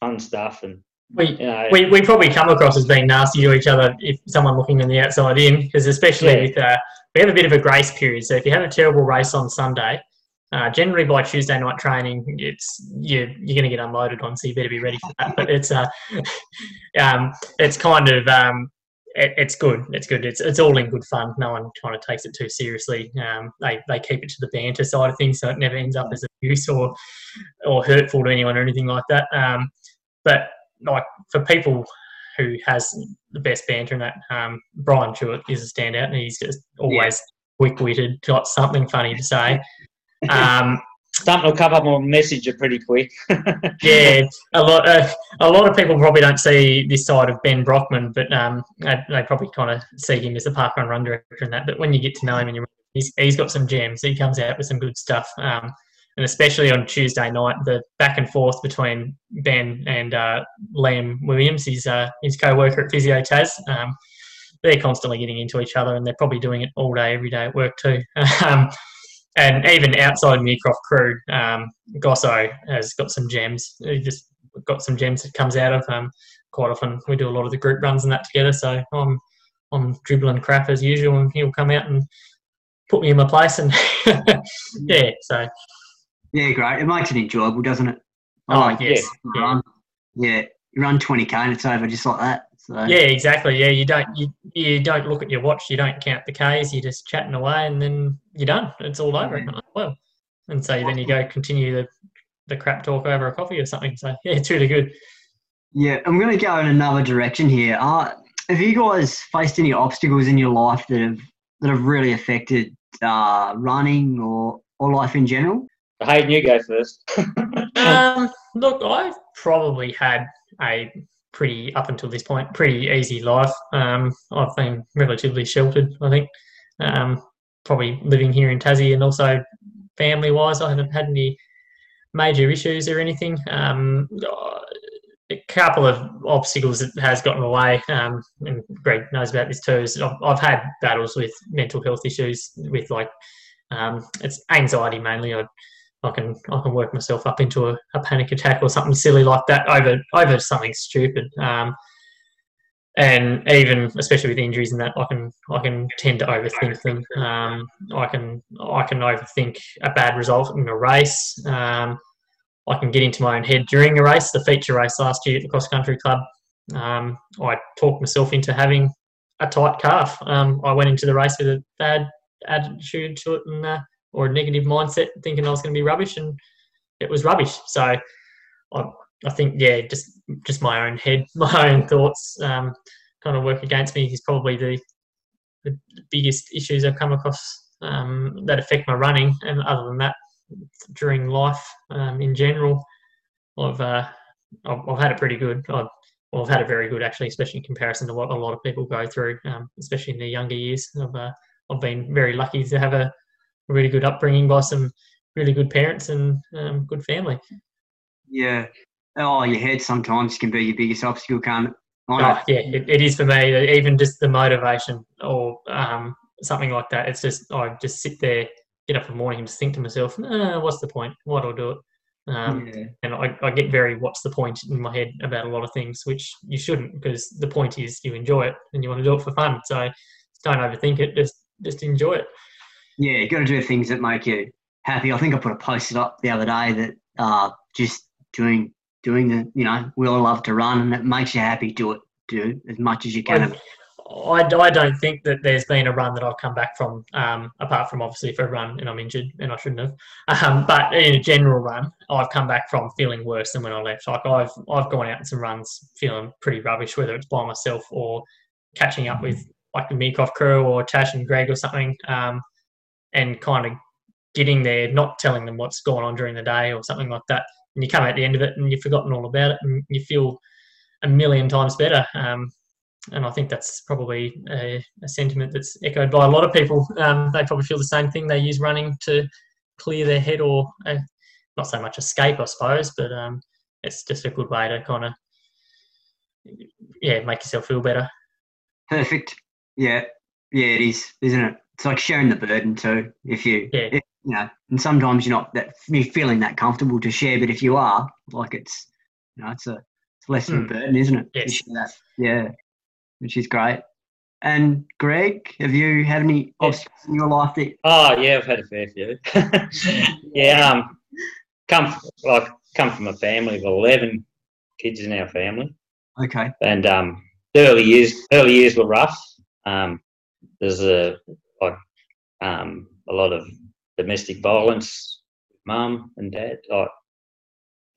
fun stuff, and we, you know, we, we probably come across as being nasty to each other if someone looking on the outside in, because especially yeah. with uh, we have a bit of a grace period. So if you have a terrible race on Sunday, uh, generally by Tuesday night training, it's you you're going to get unloaded on, so you better be ready for that. But it's uh, (laughs) um, it's kind of um, it, it's good. It's good. It's it's all in good fun. No one kind of takes it too seriously. Um, they they keep it to the banter side of things, so it never ends up as abuse or or hurtful to anyone or anything like that. Um, but like for people who has the best banter in that, um, Brian Jewett is a standout, and he's just always yeah. quick-witted, got something funny to say. Um, something will come up on Messenger pretty quick. (laughs) yeah, a lot. Uh, a lot of people probably don't see this side of Ben Brockman, but um, they probably kind of see him as a park run run director and that. But when you get to know him, and you, he's, he's got some gems. He comes out with some good stuff. Um, and especially on Tuesday night, the back and forth between Ben and uh, Liam Williams, his uh, his co-worker at Physio Taz. Um, they're constantly getting into each other, and they're probably doing it all day, every day at work too. (laughs) and even outside Meercroft crew, um, Gosso has got some gems. He just got some gems that comes out of. Um, quite often, we do a lot of the group runs and that together. So I'm I'm dribbling crap as usual, and he'll come out and put me in my place. And (laughs) yeah, so yeah, great. It makes it enjoyable, doesn't it? Oh, like, yes. Yeah. Run. yeah, you run 20k and it's over just like that. So. Yeah, exactly. Yeah, you don't you you don't look at your watch, you don't count the k's, you're just chatting away, and then you're done. It's all over. Yeah. Well, and so then you go continue the the crap talk over a coffee or something. So yeah, it's really good. Yeah, I'm going to go in another direction here. Uh, have you guys faced any obstacles in your life that have that have really affected uh, running or or life in general? Hayden, you go first. (laughs) Um, look, I've probably had a pretty up until this point pretty easy life. Um, I've been relatively sheltered, I think. Um, probably living here in Tassie and also family wise, I haven't had any major issues or anything. Um, a couple of obstacles that has gotten away, um, and Greg knows about this too. Is I've, I've had battles with mental health issues, with like um, it's anxiety mainly. I, I can I can work myself up into a, a, panic attack or something silly like that over over something stupid. Um, and even especially with injuries and that, I can I can tend to overthink them. Um, I can I can overthink a bad result in a race. Um, I can get into my own head during a race. The feature race last year at the cross country club, um, I talked myself into having a tight calf. Um, I went into the race with a bad attitude to it and uh, or a negative mindset, thinking I was going to be rubbish, and it was rubbish. So I, I think yeah, just just my own head, (laughs) my own thoughts, um, kind of work against me is probably the the biggest issues I've come across um, that affect my running. And other than that, during life um, in general. I've, uh, I've, I've had it pretty good. I've, well, I've had it very good actually, especially in comparison to what a lot of people go through, um, especially in their younger years. I've uh, I've been very lucky to have a really good upbringing by some really good parents and um, good family. Yeah. Oh, your head sometimes can be your biggest obstacle, can't it? Oh, yeah, it, it is for me. Even just the motivation or um, something like that. It's just I just sit there get up in the morning and just think to myself, nah, what's the point? Why do I do it? Um, yeah. And I, I, get very what's the point in my head about a lot of things, which you shouldn't because the point is you enjoy it and you want to do it for fun. So don't overthink it, just just enjoy it. Yeah, you got to do things that make you happy. I think I put a post up the other day that uh, just doing doing the you know we all love to run and it makes you happy. Do it, do as much as you can. I, I don't think that there's been a run that I've come back from, um, apart from obviously for a run and I'm injured and I shouldn't have. Um, but in a general run, I've come back from feeling worse than when I left. Like I've I've gone out in some runs feeling pretty rubbish, whether it's by myself or catching up with like the Meekoff crew or Tash and Greg or something, um, and kind of getting there, not telling them what's going on during the day or something like that. And you come at the end of it and you've forgotten all about it and you feel a million times better. Um, and I think that's probably a, a, sentiment that's echoed by a lot of people. Um, they probably feel the same thing. They use running to clear their head, or uh, not so much escape, I suppose, but um, it's just a good way to kind of yeah make yourself feel better. Perfect. Yeah, yeah, it is, isn't it? It's like sharing the burden too. If you, yeah. If, you know, and sometimes you're not that you're feeling that comfortable to share, but if you are, like it's, you know, it's a it's less of a hmm. burden, isn't it? Yes. Yeah which is great. And Greg, have you had any obstacles in your life that? Oh yeah, I've had a fair few. (laughs) yeah, um, come like come from a family of eleven kids in our family. Okay. And um, early years early years were rough. Um, there's a um, a lot of domestic violence. Mum and dad, like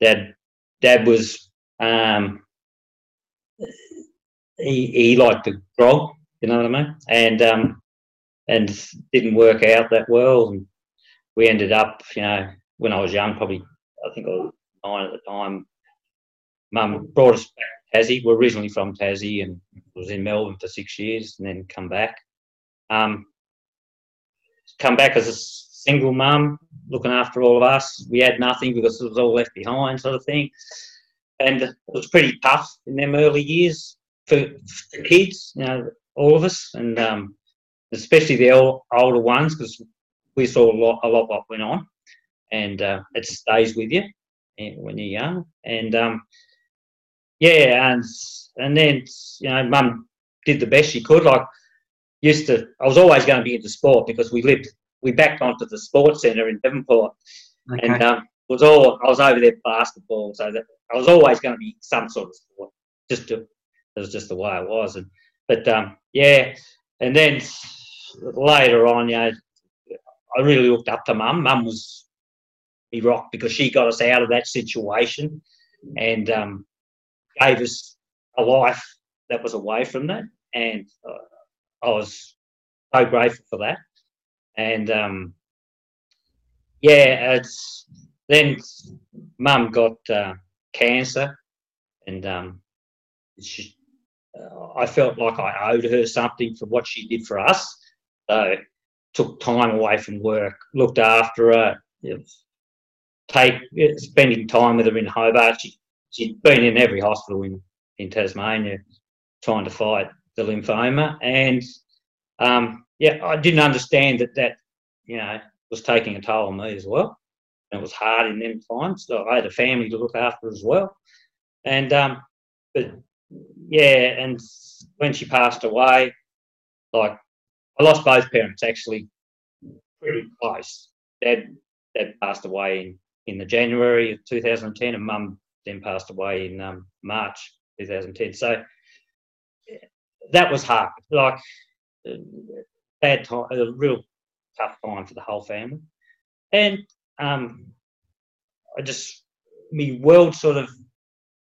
dad, dad was um, he, he liked to grog, you know what I mean? And um, and didn't work out that well. And we ended up, you know, when I was young, probably I think I was nine at the time. Mum brought us back to Tassie. We're originally from Tassie and was in Melbourne for six years and then come back. Um, come back as a single mum, looking after all of us. We had nothing because it was all left behind, sort of thing. And it was pretty tough in them early years for, the kids, you know, all of us, and um, especially the older ones, because we saw a lot, a lot what went on, and uh, it stays with you eh, when you're young. And um, yeah, and and then you know, Mum did the best she could. Like used to, I was always going to be into sport because we lived, we backed onto the sports centre in Devonport, okay. and um, was all I was over there basketball, so that I was always going to be some sort of sport, just to it was just the way it was. And but um, yeah, and then later on, you know, I really looked up to Mum. Mum was me rock because she got us out of that situation and um, gave us a life that was away from that. And uh, I was so grateful for that. And um, yeah, it's then mum got uh, cancer, and um, she, uh, I felt like I owed her something for what she did for us. So took time away from work, looked after her, you know, take spending time with her in Hobart. She she'd been in every hospital in in Tasmania trying to fight the lymphoma, and um, yeah, I didn't understand that that you know was taking a toll on me as well. And it was hard in them times. So I had a family to look after as well, and um, but yeah, and when she passed away, like I lost both parents actually pretty close. Dad dad passed away in, in the January of 2010, and Mum then passed away in um, March 2010. So that was hard. Like bad time, a real tough time for the whole family, and um, I just my world sort of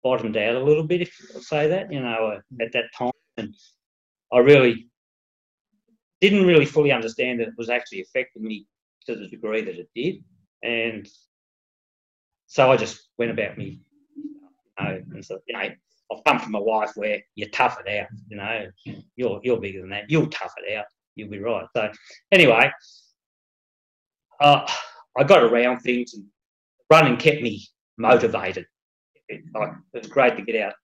bottomed out a little bit, if I say that, you know, uh, at that time, and I really didn't really fully understand that it was actually affecting me to the degree that it did, and so I just went about me, you know, and so you know, I've come from a life where you tough it out, you know, you're you're bigger than that, you'll tough it out, you'll be right. So anyway, uh, I got around things and running kept me motivated. It, like, it was great to get out,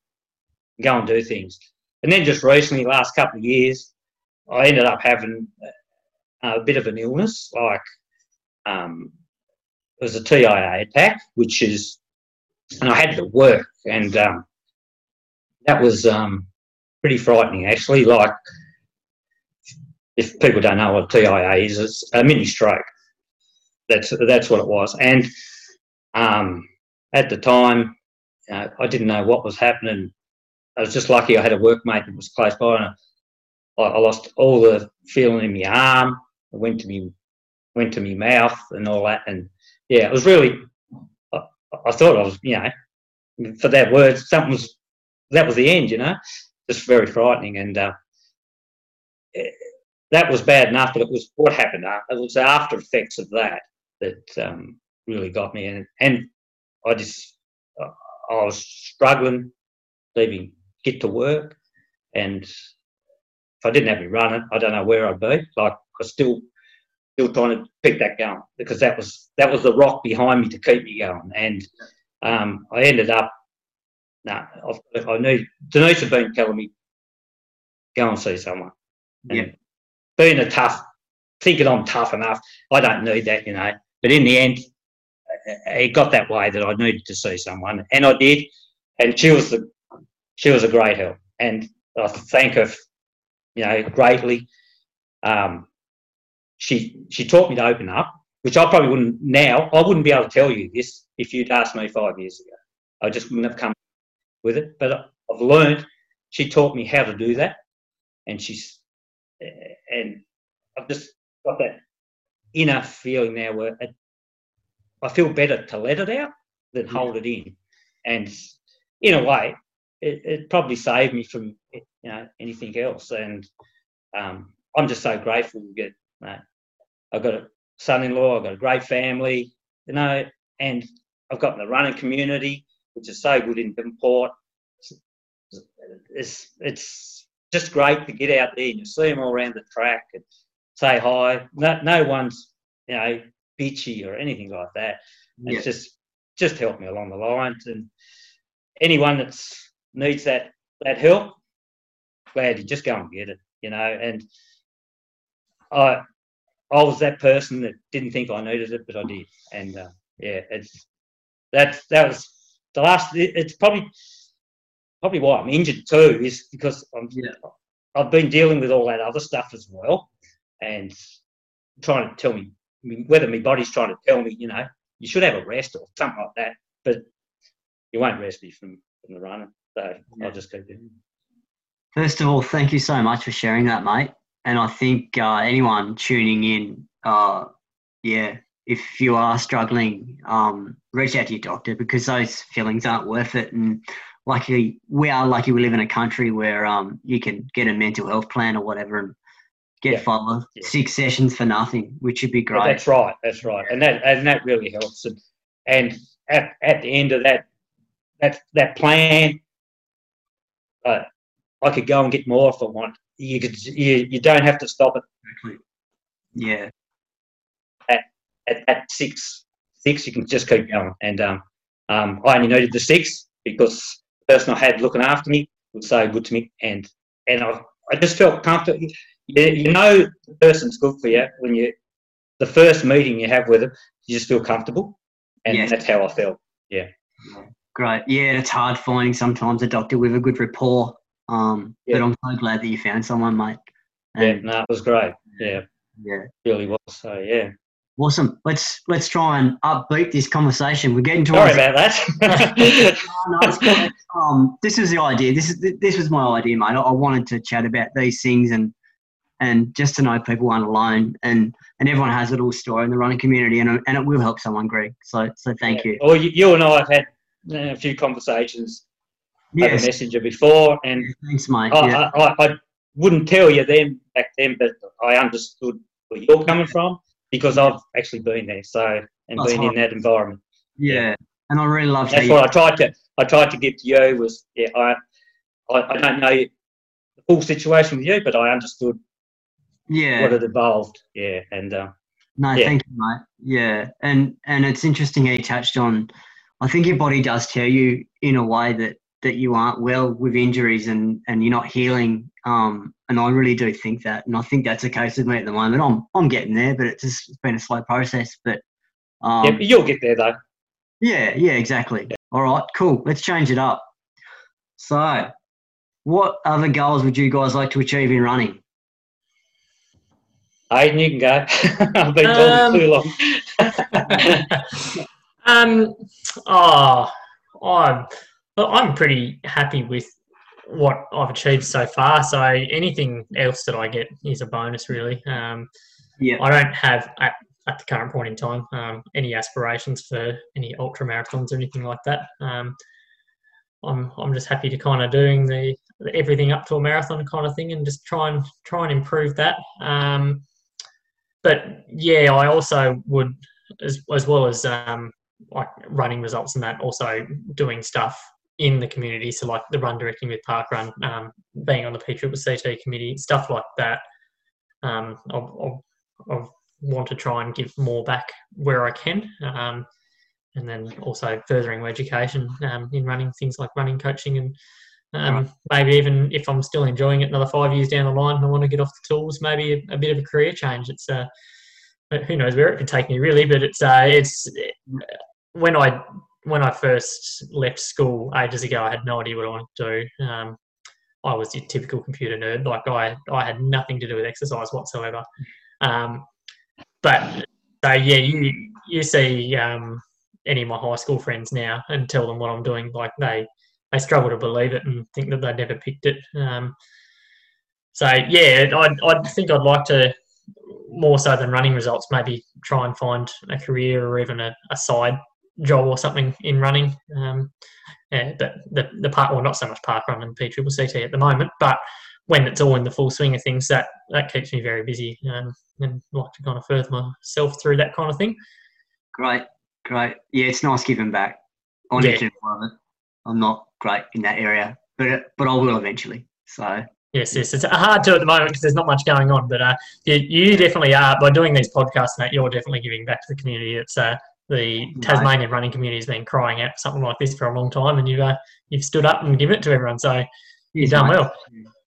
and go and do things. And then just recently, last couple of years, I ended up having a, bit of an illness, like um, it was a TIA attack, which is, and I had to work, and um, that was um, pretty frightening actually. Like, if people don't know what TIA is, it's a mini stroke. That's that's what it was, and um, at the time, uh, I didn't know what was happening. I was just lucky I had a workmate that was close by, and I, I lost all the feeling in my arm. I went to me went to my mouth and all that, and yeah, it was really. I, I thought I was, you know, for that word, something was. That was the end, you know, just very frightening, and uh, that was bad enough. But it was what happened. Uh, it was the after effects of that that um, really got me, and and I just uh, I was struggling, leaving get to work, and if I didn't have me running, I don't know where I'd be. Like I still still trying to pick that going because that was that was the rock behind me to keep me going, and um, I ended up. No, nah, I knew Denise had been telling me go and see someone. And Yeah. Being a tough, thinking I'm tough enough, I don't need that, you know. But in the end, it got that way that I needed to see someone, and I did. And she was the, she was a great help, and I thank her, you know, greatly. Um, she she taught me to open up, which I probably wouldn't now. I wouldn't be able to tell you this if you'd asked me five years ago. I just wouldn't have come with it. But I've learned. She taught me how to do that, and she's and I've just got that inner feeling now where it, I feel better to let it out than hold it in, and in a way, it, it probably saved me from you know anything else. And um, I'm just so grateful to get. I've got a son-in-law. I've got a great family, you know, and I've got the running community, which is so good in Devonport. It's it's just great to get out there and you see them all around the track and say hi. No, no one's you know bitchy or anything like that. Yeah. It's just just helped me along the lines. And anyone that needs that that help, glad you just go and get it. You know, and I I was that person that didn't think I needed it, but I did. And uh, yeah, it's that that was the last. It's probably probably why I'm injured too, is because I'm Yeah. I've been dealing with all that other stuff as well, and trying to tell me I mean, whether my body's trying to tell me, you know, you should have a rest or something like that, but you won't rest me from, from the running. So Yeah. I'll just keep doing. it. First of all, thank you so much for sharing that, mate. And I think uh, anyone tuning in, uh, yeah, if you are struggling, um, reach out to your doctor because those feelings aren't worth it. And luckily, we are lucky we live in a country where um, you can get a mental health plan or whatever and get Yeah. five, Yeah. six sessions for nothing, which would be great. That's right. That's right. And that and that really helps. And, and at, at the end of that that that plan, uh, I could go and get more if I want. You could you, you don't have to stop it Exactly. Yeah, at, at six six. You can just keep going. And um, um, I only needed the six because the person I had looking after me was so good to me, and and I I just felt comfortable. You, you know the person's good for you when you the first meeting you have with them, you just feel comfortable, and Yes. that's how I felt. Yeah. Great. Yeah, it's hard finding sometimes a doctor with a good rapport. Um, Yeah. but I'm so glad that you found someone, mate. Yeah, no, it was great. Yeah, yeah. really was. So yeah, Awesome. Let's let's try and upbeat this conversation. We're getting sorry towards. about that. No, (laughs) no, um, this is the idea. This is this was my idea, mate. I, I wanted to chat about these things and and just to know people aren't alone and and everyone has a little story in the running community and and it will help someone, Greg. So so thank you. Well, you, you and I have had uh, a few conversations over Yes. Messenger before, and Thanks, mate. I, Yeah. I, I, I wouldn't tell you then back then, but I understood where you're coming from because I've actually been there. So and That's been in that environment. yeah. And I really love That's what I tried to I tried to give to you was yeah I I, I don't know the full situation with you, but I understood yeah. what had evolved. Yeah, and uh, No, Yeah. thank you, mate. Yeah, and and it's interesting he touched on. I think your body does tell you in a way that that you aren't well with injuries and and you're not healing. Um, and I really do think that, and I think that's the case with me at the moment. I'm I'm getting there, but it's just it's been a slow process. But um, yeah, but you'll get there though. yeah, yeah, exactly. All right, cool. Let's change it up. So, what other goals would you guys like to achieve in running? Hayden, you can go. (laughs) I've been Um, talking too long. (laughs) (laughs) um, oh, I'm, well, I'm pretty happy with what I've achieved so far. So anything else that I get is a bonus, really. Um, Yeah. I don't have at, at the current point in time um, any aspirations for any ultra marathons or anything like that. Um, I'm I'm just happy to kind of doing the everything up to a marathon kind of thing and just try and try and improve that. Um, but yeah, I also would as as well as um, like running results and that also doing stuff in the community. So like the run directing with Parkrun, um, being on the P Triple CT committee, stuff like that. Um, I'll, I'll, I'll want to try and give more back where I can. Um, and then also furthering my education um, in running things like running coaching and um, Right. maybe even if I'm still enjoying it another five years down the line and I want to get off the tools, maybe a, a bit of a career change. It's uh, who knows where it could take me really, but it's uh, it's when I when I first left school ages ago, I had no idea what I wanted to do. Um, I was your typical computer nerd. Like I, I had nothing to do with exercise whatsoever. Um, but so yeah, you you see um, any of my high school friends now and tell them what I'm doing, like they they struggle to believe it and think that they never picked it. Um, so yeah, I I think I'd like to more so than running results, maybe try and find a career or even a, a side job or something in running. Um, yeah, but the the part well not so much park run and P triple CT at the moment, but when it's all in the full swing of things, that that keeps me very busy um, and like to kind of further myself through that kind of thing. Great, great. Yeah, it's nice giving back. I Yeah. need to love it. I'm not great in that area, but but I will eventually. So Yes, yes, it's hard to at the moment because there's not much going on. But uh, you, you definitely are by doing these podcasts. and that you're definitely giving back to the community. It's uh, the Tasmanian running community has been crying out for something like this for a long time, and you've uh, you've stood up and given it to everyone. So you've Cheers, done mate. well.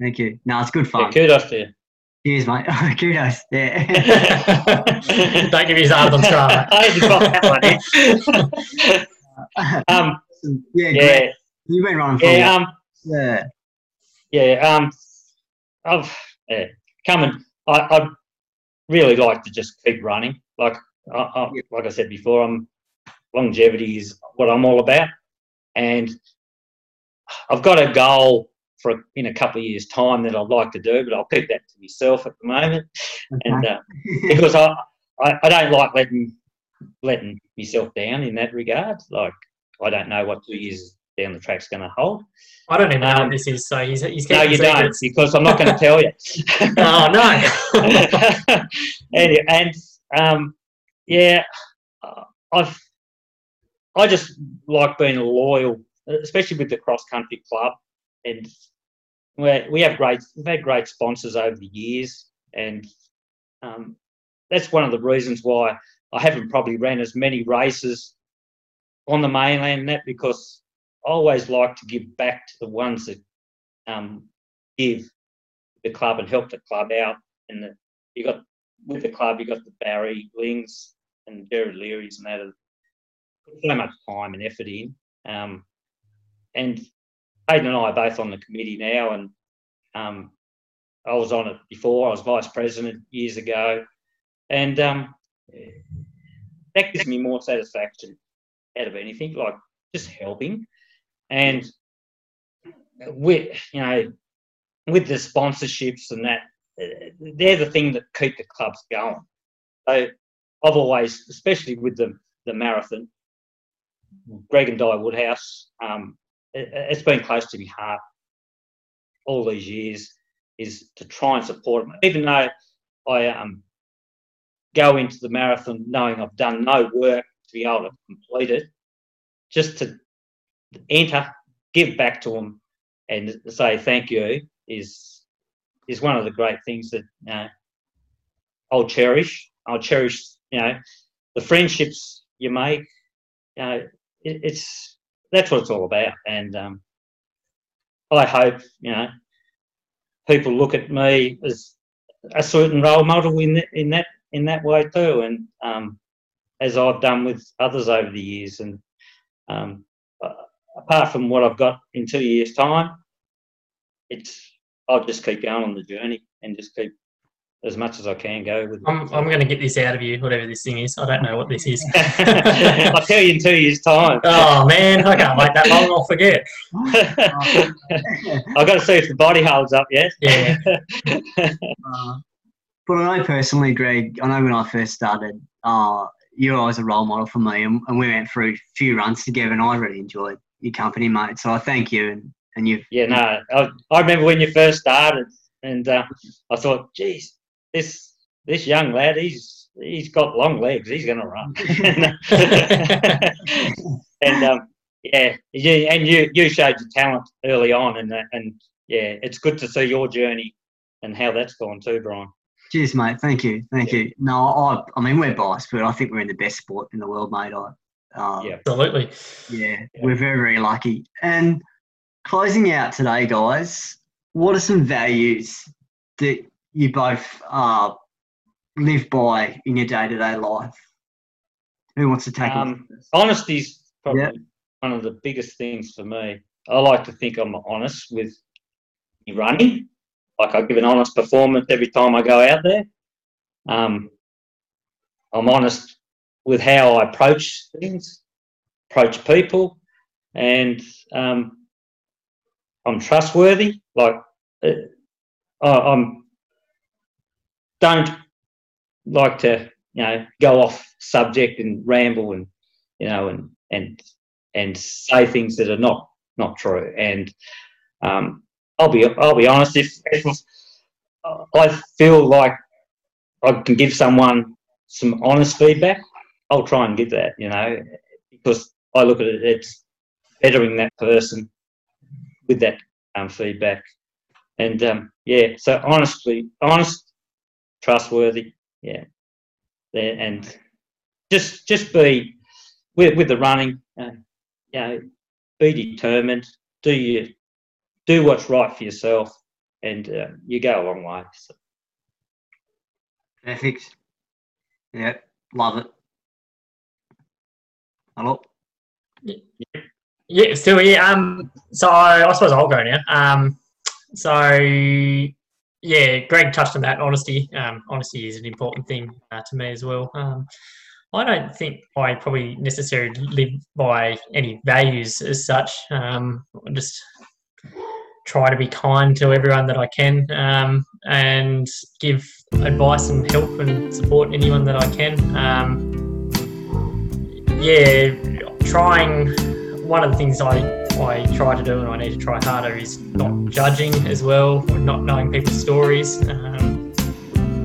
Thank you. No, it's good fun. Yeah, fun. kudos to you. Cheers, mate. (laughs) Kudos. Yeah. (laughs) Don't give me his arms on Strava. (laughs) I hadn't got that one. um, yeah, yeah, great. You've been running for a yeah, while. um, Yeah. yeah. Um, I've yeah, coming. I, I'd really like to just keep running. Like, I, I, like I said before, I'm longevity is what I'm all about, and I've got a goal for in a couple of years' time that I'd like to do, but I'll keep that to myself at the moment. And uh, because I, I, I don't like letting letting myself down in that regard. Like I don't know what two years down the track's going to hold. I don't even know Um, what this is, so he's he's No, you don't, because I'm not going to tell you. Oh (laughs) no! (laughs) and um, yeah, uh, I've I just like being loyal, especially with the cross country club, and we have great we've had great sponsors over the years, and um, that's one of the reasons why I haven't probably ran as many races on the mainland and that because I always like to give back to the ones that um, give the club and help the club out. And the, you got with the club, you got the Barry Lings and Jared Leary's and that put so much time and effort in. Um, and Hayden and I are both on the committee now, and um, I was on it before. I was vice president years ago, and um, that gives me more satisfaction out of anything, like just helping. And with you know, with the sponsorships and that, they're the thing that keep the clubs going. So I've always, especially with the the marathon, Greg and Di Woodhouse, um, it, it's been close to my heart all these years is to try and support them, even though I um, go into the marathon knowing I've done no work to be able to complete it, just to enter, give back to them, and say thank you is is one of the great things that know, I'll cherish. I'll cherish, you know, the friendships you make. You know, it, it's that's what it's all about, and um, I hope you know people look at me as a certain role model in in that in that way too, and um, as I've done with others over the years. And um, apart from what I've got in two years' time, it's I'll just keep going on the journey and just keep as much as I can go with. I'm I'm going to get this out of you, whatever this thing is. I don't know what this is. (laughs) (laughs) I'll tell you in two years' time. oh man, I can't wait that long. I'll forget. (laughs) I've got to see if the body holds up yet. Yeah. Uh, but I know personally, Greg, I know when I first started, uh, you were always a role model for me, and, and we went through a few runs together, and I really enjoyed your company, mate. So I thank you, and, and you've Yeah, no, I, I remember when you first started, and uh, I thought, geez, this this young lad, he's he's got long legs, he's going to run. (laughs) (laughs) and um, yeah, you, and you you showed your talent early on, and uh, and yeah, it's good to see your journey and how that's gone too, Brian. Cheers, mate. Thank you. Thank you. No, I, I mean, we're biased, but I think we're in the best sport in the world, mate. I, uh, Yeah. Absolutely. yeah, we're very, very lucky. And closing out today, guys, what are some values that you both uh, live by in your day to day life? Who wants to take Um, this? Honesty's probably Yeah. one of the biggest things for me. I like to think I'm honest with me running. Like I give an honest performance every time I go out there. Um, I'm honest with how I approach things, approach people, and um, I'm trustworthy. Like uh, I'm don't like to you know go off subject and ramble and you know and and and say things that are not not true. And um, I'll be I'll be honest. If, if I feel like I can give someone some honest feedback, I'll try and give that. You know, because I look at it, it's bettering that person with that um, feedback. And um, yeah, so honestly, honest, trustworthy, yeah, there, and just just be with with the running, uh, you know, be determined. Do you do what's right for yourself, and uh, you go a long way. So, Perfect. Yeah, love it. Hello. Yeah, still here. Um, so I, I suppose I'll go now. Um, so yeah, Greg touched on that honesty. Um, honesty is an important thing uh, to me as well. Um, I don't think I probably necessarily live by any values as such. Um, I just try to be kind to everyone that I can um, and give advice and help and support anyone that I can. Um, yeah, trying one of the things I I try to do and I need to try harder is not judging as well, or not knowing people's stories. Um,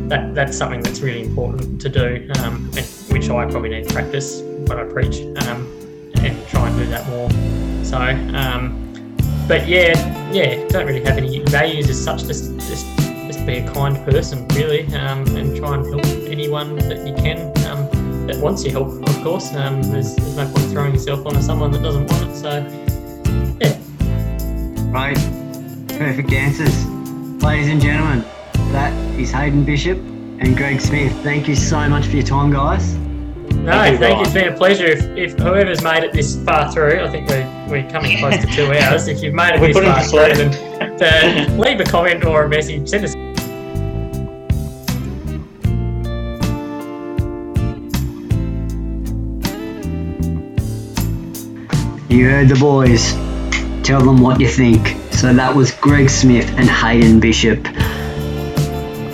that, that's something that's really important to do, um, and which I probably need to practice when I preach um, and try and do that more. So, um, but yeah, yeah, don't really have any values as such. Just, just, just be a kind person, really, um, and try and help anyone that you can that wants your help. Of course, um, there's, there's no point throwing yourself onto someone that doesn't want it. So. Right. Perfect answers. Ladies and gentlemen, that is Hayden Bishop and Greg Smith. Thank you so much for your time, guys. No, Thank you, thank you. It's Ryan. been a pleasure. If, if whoever's made it this far through, I think we're, we're coming close to two (laughs) hours. If you've made it We this put 'em far to through, sleep. then uh, (laughs) leave a comment or a message. Send us You heard the boys. Tell them what you think. So that was Greg Smith and Hayden Bishop.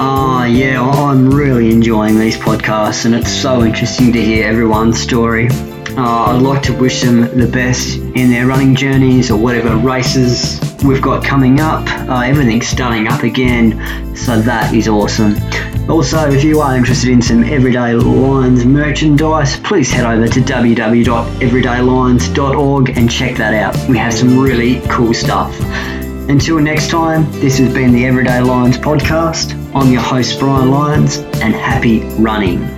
Ah, yeah, I'm really enjoying these podcasts, and it's so interesting to hear everyone's story. Uh, I'd like to wish them the best in their running journeys or whatever races we've got coming up. Uh, everything's starting up again, so that is awesome. Also, if you are interested in some Everyday Lions merchandise, please head over to www.everydaylines.org and check that out. We have some really cool stuff. Until next time, this has been the Everyday Lions podcast. I'm your host, Brian Lyons, and happy running.